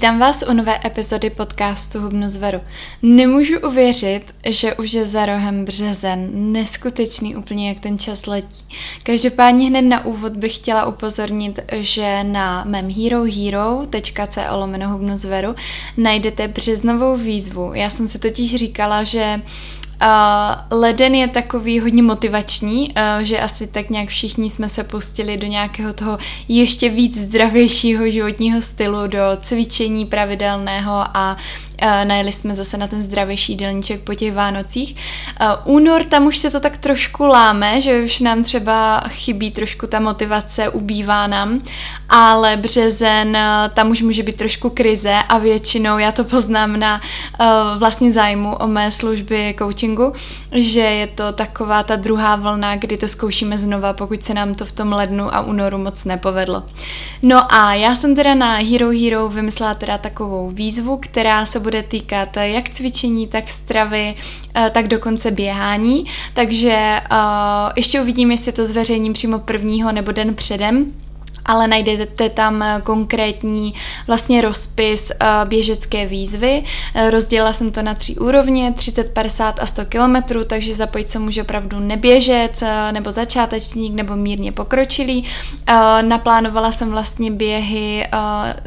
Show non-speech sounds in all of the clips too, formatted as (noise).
Vítám vás u nové epizody podcastu Hubnu zveru. Nemůžu uvěřit, že už je za rohem březen. Neskutečný úplně, jak ten čas letí. Každopádně hned na úvod bych chtěla upozornit, že na mém herohero.co lomeno Hubnu zveru najdete březnovou výzvu. Já jsem se totiž říkala, že Uh, leden je takový hodně motivační, uh, že asi tak nějak všichni jsme se pustili do nějakého toho ještě víc zdravějšího životního stylu, do cvičení pravidelného a uh, najeli jsme zase na ten zdravější jídelníček po těch Vánocích. Uh, únor, tam už se to tak trošku láme, že už nám třeba chybí trošku ta motivace, ubývá nám, ale březen, uh, tam už může být trošku krize a většinou já to poznám na vlastně zájmu o mé služby coachingu, že je to taková ta druhá vlna, kdy to zkoušíme znova, pokud se nám to v tom lednu a únoru moc nepovedlo. No a já jsem teda na Hero Hero vymyslela teda takovou výzvu, která se bude bude týkat jak cvičení, tak stravy, eh, tak dokonce běhání. Takže eh, ještě uvidím, jestli to zveřejním přímo prvního nebo den předem ale najdete tam konkrétní vlastně rozpis běžecké výzvy. Rozdělila jsem to na tři úrovně, 30, 50 a 100 kilometrů, takže zapojit se může opravdu neběžec, nebo začátečník, nebo mírně pokročilý. Naplánovala jsem vlastně běhy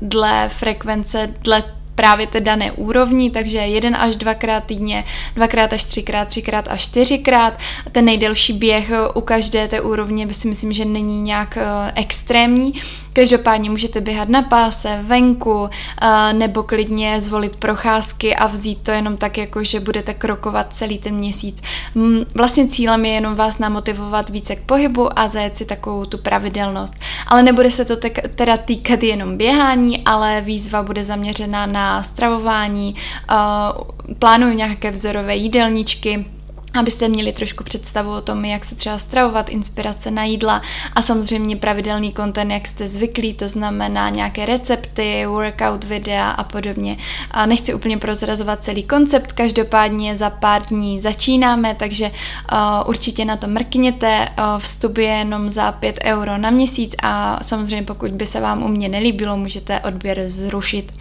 dle frekvence, dle právě té dané úrovni, takže jeden až dvakrát týdně, dvakrát až třikrát, třikrát až čtyřikrát. Ten nejdelší běh u každé té úrovně by si myslím, že není nějak eh, extrémní, Každopádně můžete běhat na páse, venku, eh, nebo klidně zvolit procházky a vzít to jenom tak, jako že budete krokovat celý ten měsíc. Vlastně cílem je jenom vás namotivovat více k pohybu a zajet si takovou tu pravidelnost. Ale nebude se to teda týkat jenom běhání, ale výzva bude zaměřena na stravování, eh, plánuju nějaké vzorové jídelníčky, abyste měli trošku představu o tom, jak se třeba stravovat, inspirace na jídla a samozřejmě pravidelný content, jak jste zvyklí, to znamená nějaké recepty, workout videa a podobně. A nechci úplně prozrazovat celý koncept, každopádně za pár dní začínáme, takže uh, určitě na to mrkněte, uh, vstup je jenom za 5 euro na měsíc a samozřejmě pokud by se vám u mě nelíbilo, můžete odběr zrušit.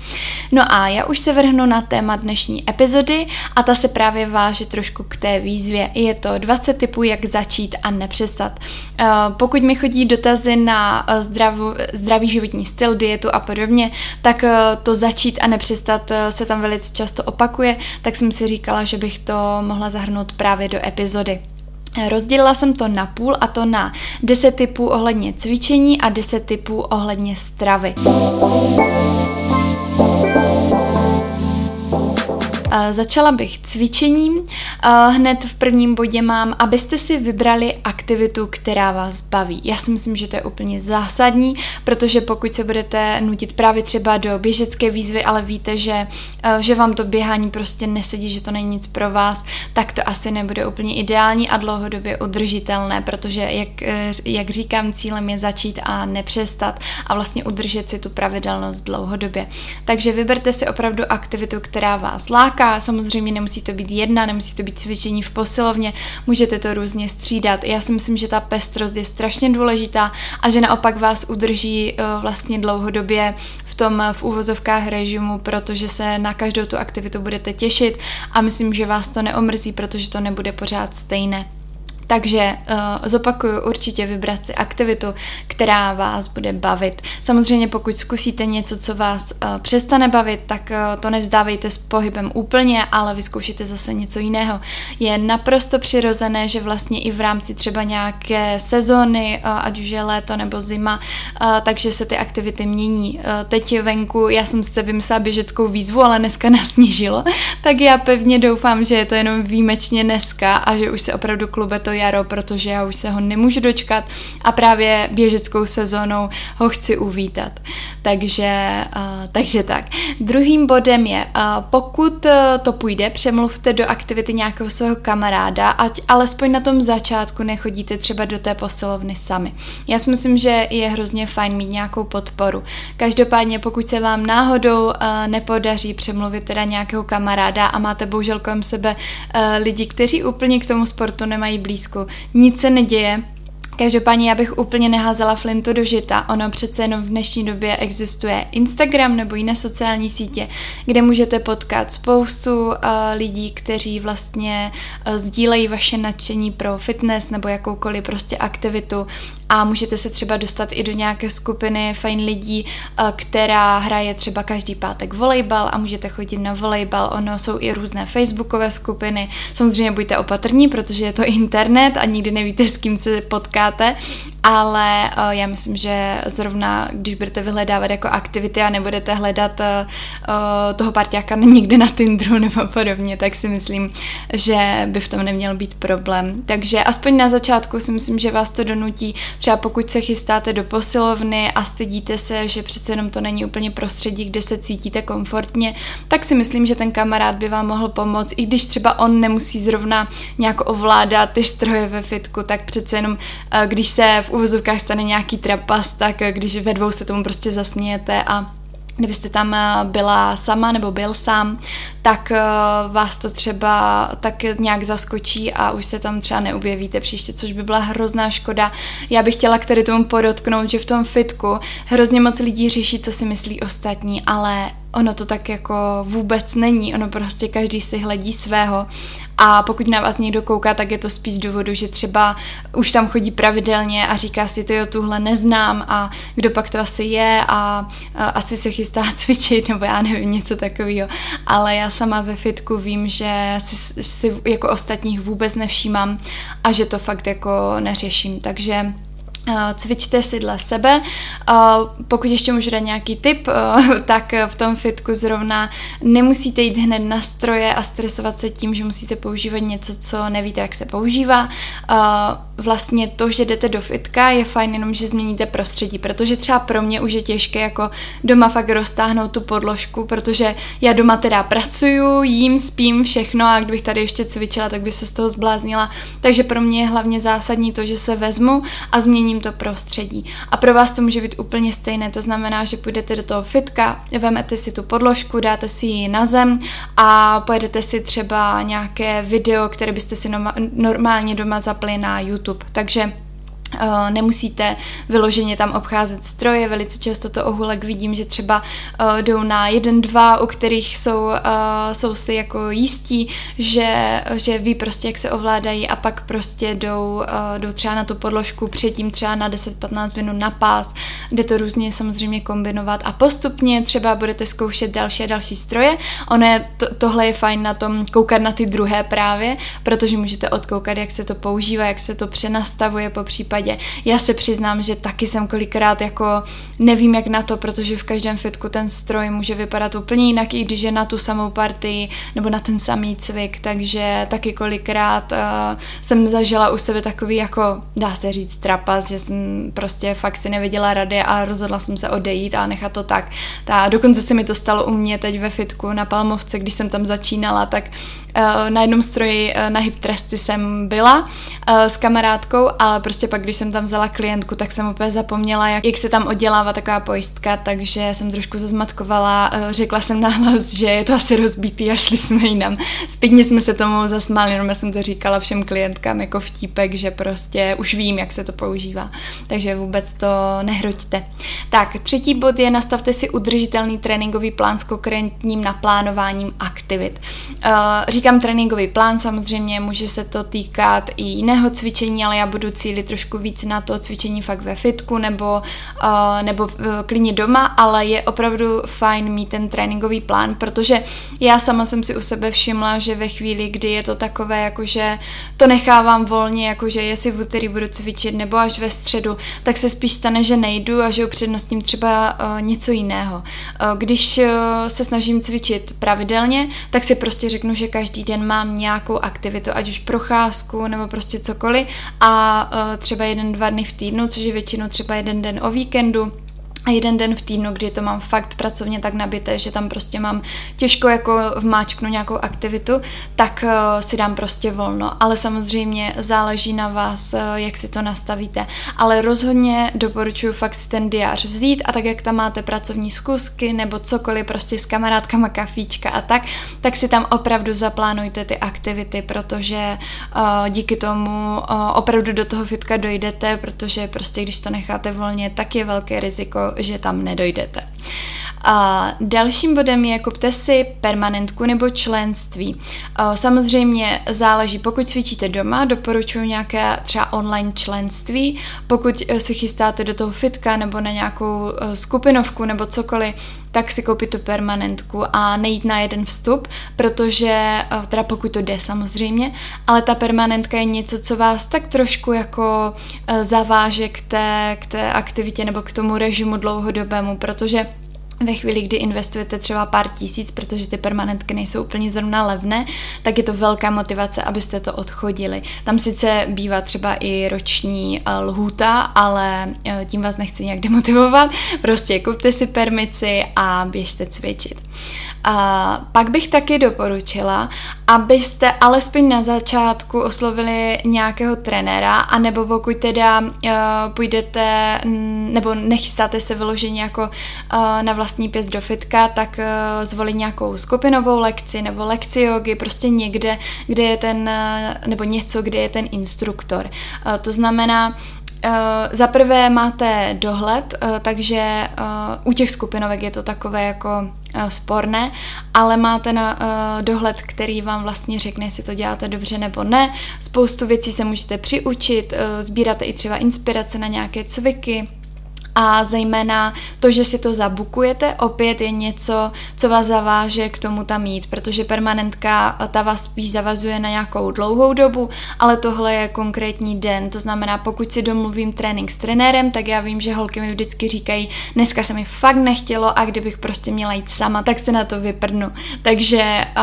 No a já už se vrhnu na téma dnešní epizody a ta se právě váže trošku k té výzvě výzvě. Je to 20 typů, jak začít a nepřestat. Eh, pokud mi chodí dotazy na eh, zdravu, zdravý životní styl, dietu a podobně, tak eh, to začít a nepřestat se tam velice často opakuje, tak jsem si říkala, že bych to mohla zahrnout právě do epizody. Rozdělila jsem to na půl a to na 10 typů ohledně cvičení a 10 typů ohledně stravy. Začala bych cvičením. Hned v prvním bodě mám, abyste si vybrali aktivitu, která vás baví. Já si myslím, že to je úplně zásadní, protože pokud se budete nutit právě třeba do běžecké výzvy, ale víte, že, že vám to běhání prostě nesedí, že to není nic pro vás, tak to asi nebude úplně ideální a dlouhodobě udržitelné, protože, jak, jak říkám, cílem je začít a nepřestat a vlastně udržet si tu pravidelnost dlouhodobě. Takže vyberte si opravdu aktivitu, která vás láká, Samozřejmě nemusí to být jedna, nemusí to být cvičení v posilovně, můžete to různě střídat. Já si myslím, že ta pestrost je strašně důležitá a že naopak vás udrží uh, vlastně dlouhodobě v tom v úvozovkách režimu, protože se na každou tu aktivitu budete těšit a myslím, že vás to neomrzí, protože to nebude pořád stejné. Takže uh, zopakuju určitě vybrat si aktivitu, která vás bude bavit. Samozřejmě pokud zkusíte něco, co vás uh, přestane bavit, tak uh, to nevzdávejte s pohybem úplně, ale vyzkoušíte zase něco jiného. Je naprosto přirozené, že vlastně i v rámci třeba nějaké sezóny, uh, ať už je léto nebo zima, uh, takže se ty aktivity mění. Uh, teď venku, já jsem se vymyslela běžeckou výzvu, ale dneska (laughs) nás snížilo, tak já pevně doufám, že je to jenom výjimečně dneska a že už se opravdu klube to jaro, protože já už se ho nemůžu dočkat a právě běžeckou sezónou ho chci uvítat. Takže, uh, takže tak. Druhým bodem je, uh, pokud uh, to půjde, přemluvte do aktivity nějakého svého kamaráda, ať alespoň na tom začátku nechodíte třeba do té posilovny sami. Já si myslím, že je hrozně fajn mít nějakou podporu. Každopádně, pokud se vám náhodou nepodaří přemluvit teda nějakého kamaráda a máte bohužel kolem sebe lidi, kteří úplně k tomu sportu nemají blízko, nic se neděje, Každopádně já bych úplně neházela flintu do žita. Ono přece jenom v dnešní době existuje Instagram nebo jiné sociální sítě, kde můžete potkat spoustu uh, lidí, kteří vlastně uh, sdílejí vaše nadšení pro fitness nebo jakoukoliv prostě aktivitu a můžete se třeba dostat i do nějaké skupiny fajn lidí, uh, která hraje třeba každý pátek volejbal a můžete chodit na volejbal. Ono jsou i různé facebookové skupiny. Samozřejmě buďte opatrní, protože je to internet a nikdy nevíte, s kým se potkáte potkáte, ale uh, já myslím, že zrovna, když budete vyhledávat jako aktivity a nebudete hledat uh, toho partiáka někde na Tinderu nebo podobně, tak si myslím, že by v tom neměl být problém. Takže aspoň na začátku si myslím, že vás to donutí, třeba pokud se chystáte do posilovny a stydíte se, že přece jenom to není úplně prostředí, kde se cítíte komfortně, tak si myslím, že ten kamarád by vám mohl pomoct, i když třeba on nemusí zrovna nějak ovládat ty stroje ve fitku, tak přece jenom když se v uvozovkách stane nějaký trapas, tak když ve dvou se tomu prostě zasmějete a kdybyste tam byla sama nebo byl sám, tak vás to třeba tak nějak zaskočí a už se tam třeba neobjevíte příště, což by byla hrozná škoda. Já bych chtěla k tady tomu podotknout, že v tom fitku hrozně moc lidí řeší, co si myslí ostatní, ale ono to tak jako vůbec není, ono prostě každý si hledí svého a pokud na vás někdo kouká, tak je to spíš důvodu, že třeba už tam chodí pravidelně a říká si, to jo, tuhle neznám a kdo pak to asi je a, a asi se chystá (laughs) cvičit nebo já nevím, něco takového. Ale já sama ve fitku vím, že si, si jako ostatních vůbec nevšímám a že to fakt jako neřeším. Takže cvičte si dle sebe. Pokud ještě můžu dát nějaký tip, (laughs) tak v tom fitku zrovna nemusíte jít hned na stroje a stresovat se tím, že musíte používat něco, co nevíte, jak se používá. Vlastně to, že jdete do fitka, je fajn jenom, že změníte prostředí, protože třeba pro mě už je těžké jako doma fakt roztáhnout tu podložku, protože já doma teda pracuju, jím, spím, všechno a kdybych tady ještě cvičila, tak by se z toho zbláznila. Takže pro mě je hlavně zásadní to, že se vezmu a změním to prostředí. A pro vás to může být úplně stejné, to znamená, že půjdete do toho fitka, vemete si tu podložku, dáte si ji na zem a pojedete si třeba nějaké video, které byste si normálně doma zapli na YouTube. Takže Uh, nemusíte vyloženě tam obcházet stroje, velice často to ohulek vidím, že třeba uh, jdou na jeden, dva, u kterých jsou, uh, jsou si jako jistí, že, že ví prostě, jak se ovládají a pak prostě jdou, jdou třeba na tu podložku, předtím třeba na 10-15 minut na pás, jde to různě samozřejmě kombinovat a postupně třeba budete zkoušet další a další stroje. Ono je, to, tohle je fajn na tom koukat na ty druhé právě, protože můžete odkoukat, jak se to používá, jak se to přenastavuje po případě případě. Já se přiznám, že taky jsem kolikrát jako nevím jak na to, protože v každém fitku ten stroj může vypadat úplně jinak, i když je na tu samou partii nebo na ten samý cvik, takže taky kolikrát uh, jsem zažila u sebe takový jako, dá se říct, trapas, že jsem prostě fakt si neviděla rady a rozhodla jsem se odejít a nechat to tak. Ta, dokonce se mi to stalo u mě teď ve fitku na Palmovce, když jsem tam začínala, tak uh, na jednom stroji uh, na hip jsem byla uh, s kamarádkou, ale prostě pak, když jsem tam vzala klientku, tak jsem úplně zapomněla, jak, jak se tam oddělává taková pojistka, takže jsem trošku zazmatkovala, uh, řekla jsem nahlas, že je to asi rozbítý a šli jsme jinam. Zpětně jsme se tomu zasmáli, jenom já jsem to říkala všem klientkám jako vtípek, že prostě už vím, jak se to používá, takže vůbec to nehroťte. Tak, třetí bod je nastavte si udržitelný tréninkový plán s konkrétním naplánováním aktivit. Uh, říkám tréninkový plán, samozřejmě může se to týkat i jiného cvičení, ale já budu cílit trošku víc na to cvičení fakt ve fitku nebo, uh, nebo uh, klidně doma, ale je opravdu fajn mít ten tréninkový plán, protože já sama jsem si u sebe všimla, že ve chvíli, kdy je to takové, jakože to nechávám volně, jakože jestli v úterý budu cvičit nebo až ve středu, tak se spíš stane, že nejdu a že upřednostním třeba uh, něco jiného. Uh, když uh, se snažím cvičit pravidelně, tak si prostě řeknu, že každý den mám nějakou aktivitu, ať už procházku nebo prostě cokoliv a uh, třeba jeden, dva dny v týdnu, což je většinou třeba jeden den o víkendu, a jeden den v týdnu, kdy to mám fakt pracovně tak nabité, že tam prostě mám těžko jako vmáčknu nějakou aktivitu, tak uh, si dám prostě volno. Ale samozřejmě záleží na vás, uh, jak si to nastavíte. Ale rozhodně doporučuji fakt si ten diář vzít a tak, jak tam máte pracovní zkusky nebo cokoliv prostě s kamarádkama kafíčka a tak, tak si tam opravdu zaplánujte ty aktivity, protože uh, díky tomu opravdu do toho fitka dojdete, protože prostě když to necháte volně, tak je velké riziko, že tam nedojdete. A dalším bodem je kupte si permanentku nebo členství. Samozřejmě záleží, pokud cvičíte doma, doporučuji nějaké třeba online členství. Pokud e, si chystáte do toho fitka nebo na nějakou e, skupinovku nebo cokoliv, tak si koupit tu permanentku a nejít na jeden vstup, protože, e, teda pokud to jde samozřejmě, ale ta permanentka je něco, co vás tak trošku jako zaváže k té, k té aktivitě nebo k tomu režimu dlouhodobému, protože ve chvíli, kdy investujete třeba pár tisíc, protože ty permanentky nejsou úplně zrovna levné, tak je to velká motivace, abyste to odchodili. Tam sice bývá třeba i roční eh, lhůta, ale eh, tím vás nechci nějak demotivovat. Prostě kupte si permici a běžte cvičit. A pak bych taky doporučila, abyste alespoň na začátku oslovili nějakého trenéra, anebo pokud teda uh, půjdete, nebo nechystáte se vyloženě jako na vlastní pěst do fitka, tak uh, zvolit nějakou skupinovou lekci nebo lekci jogy, prostě někde, kde je ten, uh, nebo něco, kde je ten instruktor. Uh, to znamená, za prvé máte dohled, takže u těch skupinovek je to takové jako sporné, ale máte na dohled, který vám vlastně řekne, jestli to děláte dobře nebo ne. Spoustu věcí se můžete přiučit, sbíráte i třeba inspirace na nějaké cviky, a zejména to, že si to zabukujete, opět je něco, co vás zaváže k tomu tam jít, protože permanentka ta vás spíš zavazuje na nějakou dlouhou dobu, ale tohle je konkrétní den, to znamená, pokud si domluvím trénink s trenérem, tak já vím, že holky mi vždycky říkají, dneska se mi fakt nechtělo a kdybych prostě měla jít sama, tak se na to vyprdnu. Takže uh,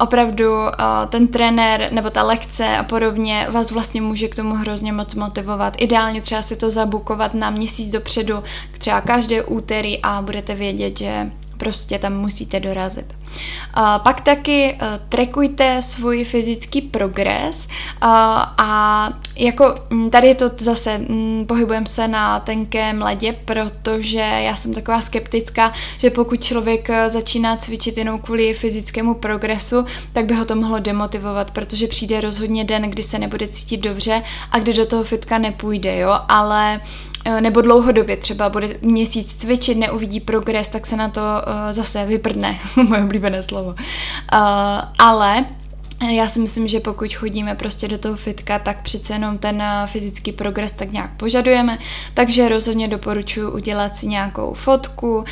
opravdu uh, ten trenér nebo ta lekce a podobně vás vlastně může k tomu hrozně moc motivovat. Ideálně třeba si to zabukovat na měsíc dopředu, dopředu, třeba každé úterý a budete vědět, že prostě tam musíte dorazit. Uh, pak taky uh, trekujte svůj fyzický progres uh, a jako mm, tady je to zase, mm, pohybujeme se na tenkém ledě, protože já jsem taková skeptická, že pokud člověk uh, začíná cvičit jenom kvůli fyzickému progresu, tak by ho to mohlo demotivovat, protože přijde rozhodně den, kdy se nebude cítit dobře a kdy do toho fitka nepůjde, jo, ale uh, nebo dlouhodobě třeba bude měsíc cvičit, neuvidí progres, tak se na to uh, zase vyprdne, (laughs) moje oblíbené slovo. Uh, ale já si myslím, že pokud chodíme prostě do toho fitka, tak přece jenom ten eh, fyzický progres tak nějak požadujeme, takže rozhodně doporučuji udělat si nějakou fotku, uh,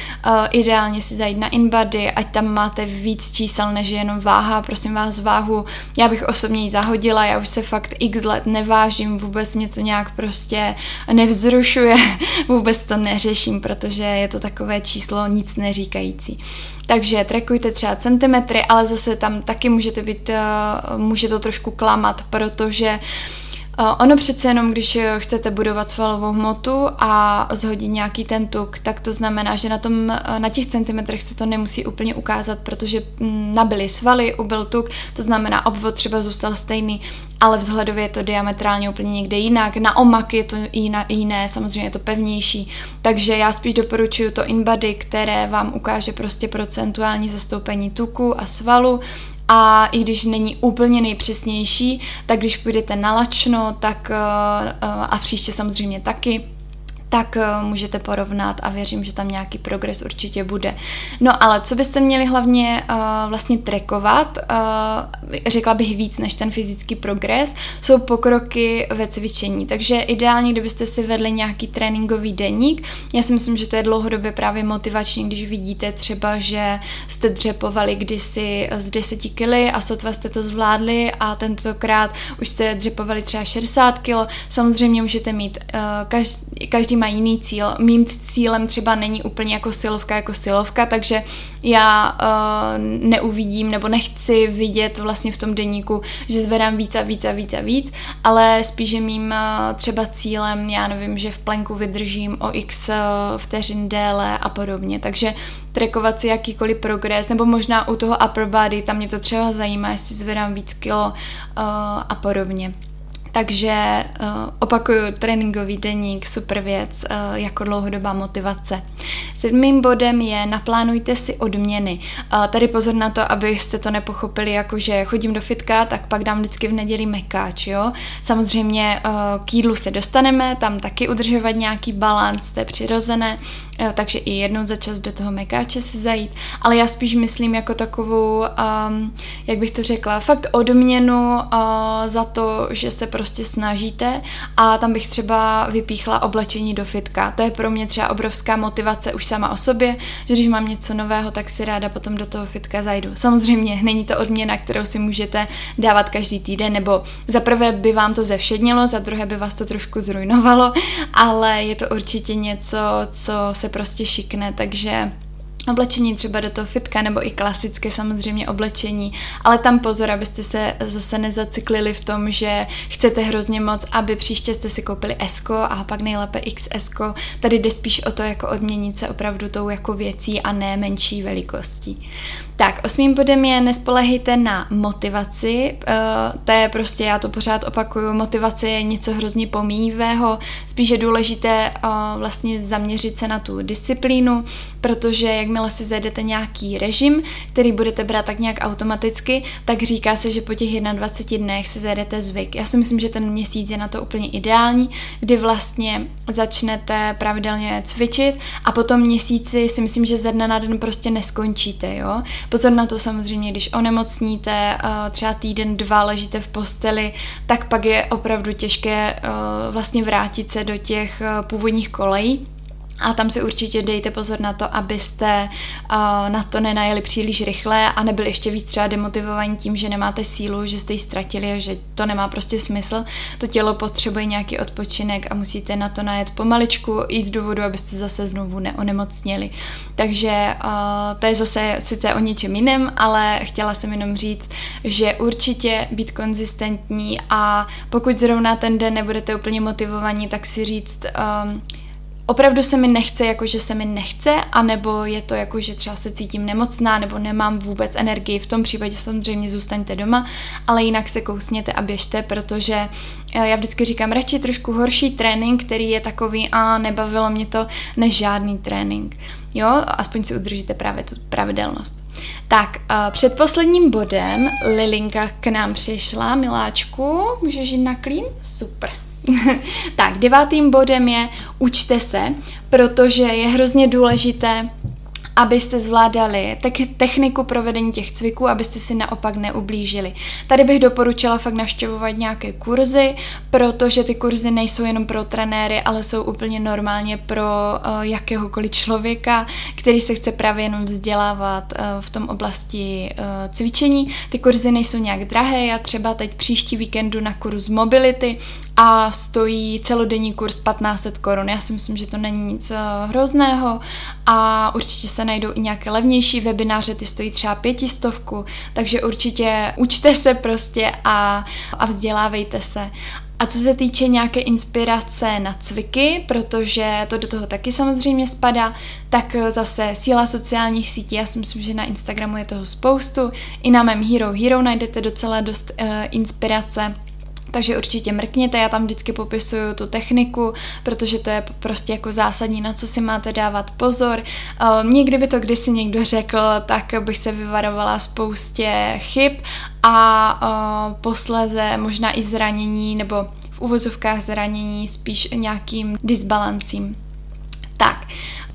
ideálně si zajít na InBody, ať tam máte víc čísel než jenom váha, prosím vás váhu, já bych osobně ji zahodila, já už se fakt x let nevážím, vůbec mě to nějak prostě nevzrušuje, (laughs) vůbec to neřeším, protože je to takové číslo nic neříkající. Takže trekujte třeba centimetry, ale zase tam taky můžete být, eh, může to trošku klamat, protože Ono přece jenom, když chcete budovat svalovou hmotu a zhodit nějaký ten tuk, tak to znamená, že na, tom, na těch centimetrech se to nemusí úplně ukázat, protože mm, nabili svaly, ubyl tuk, to znamená obvod třeba zůstal stejný, ale vzhledově je to diametrálně úplně někde jinak. Na omak je to jiné, jiné, samozřejmě je to pevnější. Takže já spíš doporučuji to InBody, které vám ukáže prostě procentuální zastoupení tuku a svalu a i když není úplně nejpřesnější, tak když půjdete na lačno, tak eh, eh, a příště samozřejmě taky, tak uh, můžete porovnat a věřím, že tam nějaký progres určitě bude. No ale co byste měli hlavně uh, vlastně trekovat, uh, řekla bych víc než ten fyzický progres, jsou pokroky ve cvičení. Takže ideálně, kdybyste si vedli nějaký tréninkový deník, já si myslím, že to je dlouhodobě právě motivační, když vidíte třeba, že jste dřepovali kdysi z 10 kg a sotva jste to zvládli a tentokrát už jste dřepovali třeba 60 kg. Samozřejmě můžete mít uh, každý, každý má jiný cíl. Mým cílem třeba není úplně jako silovka, jako silovka, takže já uh, neuvidím nebo nechci vidět vlastně v tom deníku, že zvedám víc a víc a víc a víc, ale spíš, že mým uh, třeba cílem, já nevím, že v plenku vydržím o x uh, vteřin déle a podobně, takže trackovat si jakýkoliv progres, nebo možná u toho upper body, tam mě to třeba zajímá, jestli zvedám víc kilo uh, a podobně. Takže uh, opakuju, tréninkový deník, super věc, uh, jako dlouhodobá motivace. Sedmým bodem je naplánujte si odměny. Uh, tady pozor na to, abyste to nepochopili jako, že chodím do fitka, tak pak dám vždycky v neděli mekáč, jo. Samozřejmě uh, k jídlu se dostaneme, tam taky udržovat nějaký balans, to je přirozené, uh, takže i jednou za čas do toho mekáče si zajít, ale já spíš myslím jako takovou, um, jak bych to řekla, fakt odměnu uh, za to, že se prostě snažíte a tam bych třeba vypíchla oblečení do fitka. To je pro mě třeba obrovská motivace už sama o sobě, že když mám něco nového, tak si ráda potom do toho fitka zajdu. Samozřejmě není to odměna, kterou si můžete dávat každý týden, nebo za prvé by vám to zevšednilo, za druhé by vás to trošku zrujnovalo, ale je to určitě něco, co se prostě šikne, takže oblečení třeba do toho fitka nebo i klasické samozřejmě oblečení, ale tam pozor, abyste se zase nezaciklili v tom, že chcete hrozně moc, aby příště jste si koupili S a pak nejlépe XS. Tady jde spíš o to jako odměnit se opravdu tou jako věcí a ne menší velikostí. Tak, osmým bodem je nespolehejte na motivaci. Uh, to je prostě, já to pořád opakuju, motivace je něco hrozně pomíjivého. Spíš je důležité uh, vlastně zaměřit se na tu disciplínu, protože jakmile si zajdete nějaký režim, který budete brát tak nějak automaticky, tak říká se, že po těch 21 dnech si zajdete zvyk. Já si myslím, že ten měsíc je na to úplně ideální, kdy vlastně začnete pravidelně cvičit a potom měsíci si myslím, že ze dne na den prostě neskončíte, jo. Pozor na to samozřejmě, když onemocníte, eh, třeba týden, dva ležíte v posteli, tak pak je opravdu těžké eh, vlastně vrátit se do těch eh, původních kolejí. A tam si určitě dejte pozor na to, abyste uh, na to nenajeli příliš rychle a nebyli ještě víc třeba demotivovaní tím, že nemáte sílu, že jste ji ztratili a že to nemá prostě smysl. To tělo potřebuje nějaký odpočinek a musíte na to najet pomaličku i z důvodu, abyste zase znovu neonemocněli. Takže uh, to je zase sice o něčem jiném, ale chtěla jsem jenom říct, že určitě být konzistentní a pokud zrovna ten den nebudete úplně motivovaní, tak si říct, um, opravdu se mi nechce, jako že se mi nechce, anebo je to jako, že třeba se cítím nemocná, nebo nemám vůbec energii. V tom případě samozřejmě zůstaňte doma, ale jinak se kousněte a běžte, protože eh, já vždycky říkám radši trošku horší trénink, který je takový a nebavilo mě to, než žádný trénink. Jo, aspoň si udržíte právě tu pravidelnost. Tak, uh, před posledním bodem Lilinka k nám přišla. Miláčku, můžeš jít na klín? Super. (laughs) tak, devátým bodem je učte se, protože je hrozně důležité abyste zvládali techniku provedení těch cviků, abyste si naopak neublížili. Tady bych doporučila fakt navštěvovat nějaké kurzy, protože ty kurzy nejsou jenom pro trenéry, ale jsou úplně normálně pro uh, jakéhokoliv člověka, který se chce právě jenom vzdělávat uh, v tom oblasti uh, cvičení. Ty kurzy nejsou nějak drahé, já třeba teď příští víkendu na kurz mobility a stojí celodenní kurz 1500 korun. Já si myslím, že to není nic hrozného a určitě se najdou i nějaké levnější webináře, ty stojí třeba pětistovku, takže určitě učte se prostě a, a vzdělávejte se. A co se týče nějaké inspirace na cviky, protože to do toho taky samozřejmě spadá, tak zase síla sociálních sítí, já si myslím, že na Instagramu je toho spoustu, i na mém Hero Hero najdete docela dost uh, inspirace takže určitě mrkněte, já tam vždycky popisuju tu techniku, protože to je prostě jako zásadní, na co si máte dávat pozor. Mně kdyby to kdysi někdo řekl, tak bych se vyvarovala spoustě chyb a posléze možná i zranění nebo v uvozovkách zranění spíš nějakým disbalancím. Tak,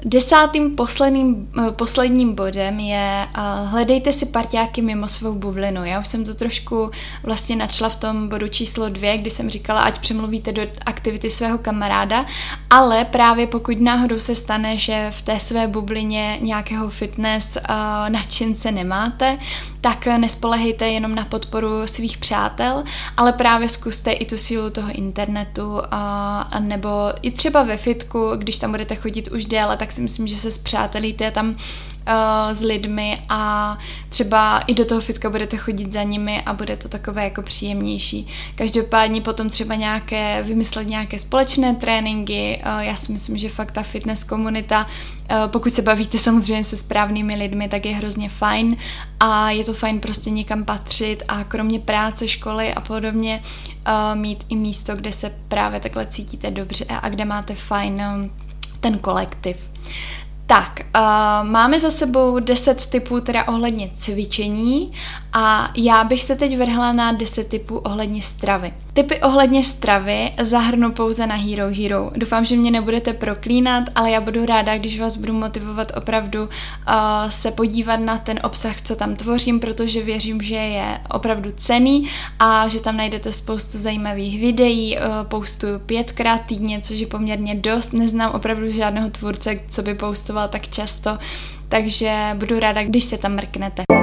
desátým posledním, eh, posledním bodem je uh, hledejte si partiáky mimo svou bublinu. Já už jsem to trošku vlastně načla v tom bodu číslo dvě, kdy jsem říkala, ať přemluvíte do aktivity svého kamaráda, ale právě pokud náhodou se stane, že v té své bublině nějakého fitness uh, nadšence nemáte, tak nespolehejte jenom na podporu svých přátel, ale právě zkuste i tu sílu toho internetu a nebo i třeba ve fitku, když tam budete chodit už déle, tak si myslím, že se zpřátelíte tam uh, s lidmi a třeba i do toho fitka budete chodit za nimi a bude to takové jako příjemnější. Každopádně potom třeba nějaké, vymyslet nějaké společné tréninky, uh, já si myslím, že fakt ta fitness komunita, uh, pokud se bavíte samozřejmě se správnými lidmi, tak je hrozně fajn a je to fajn prostě někam patřit a kromě práce, školy a podobně mít i místo, kde se právě takhle cítíte dobře a kde máte fajn ten kolektiv. Tak, uh, máme za sebou 10 typů teda ohledně cvičení a já bych se teď vrhla na 10 typů ohledně stravy. Typy ohledně stravy zahrnu pouze na Hero Hero. Doufám, že mě nebudete proklínat, ale já budu ráda, když vás budu motivovat opravdu uh, se podívat na ten obsah, co tam tvořím, protože věřím, že je opravdu cený a že tam najdete spoustu zajímavých videí, uh, postuju pětkrát týdně, což je poměrně dost. Neznám opravdu žádného tvůrce, co by postoval tak často, takže budu ráda, když se tam mrknete.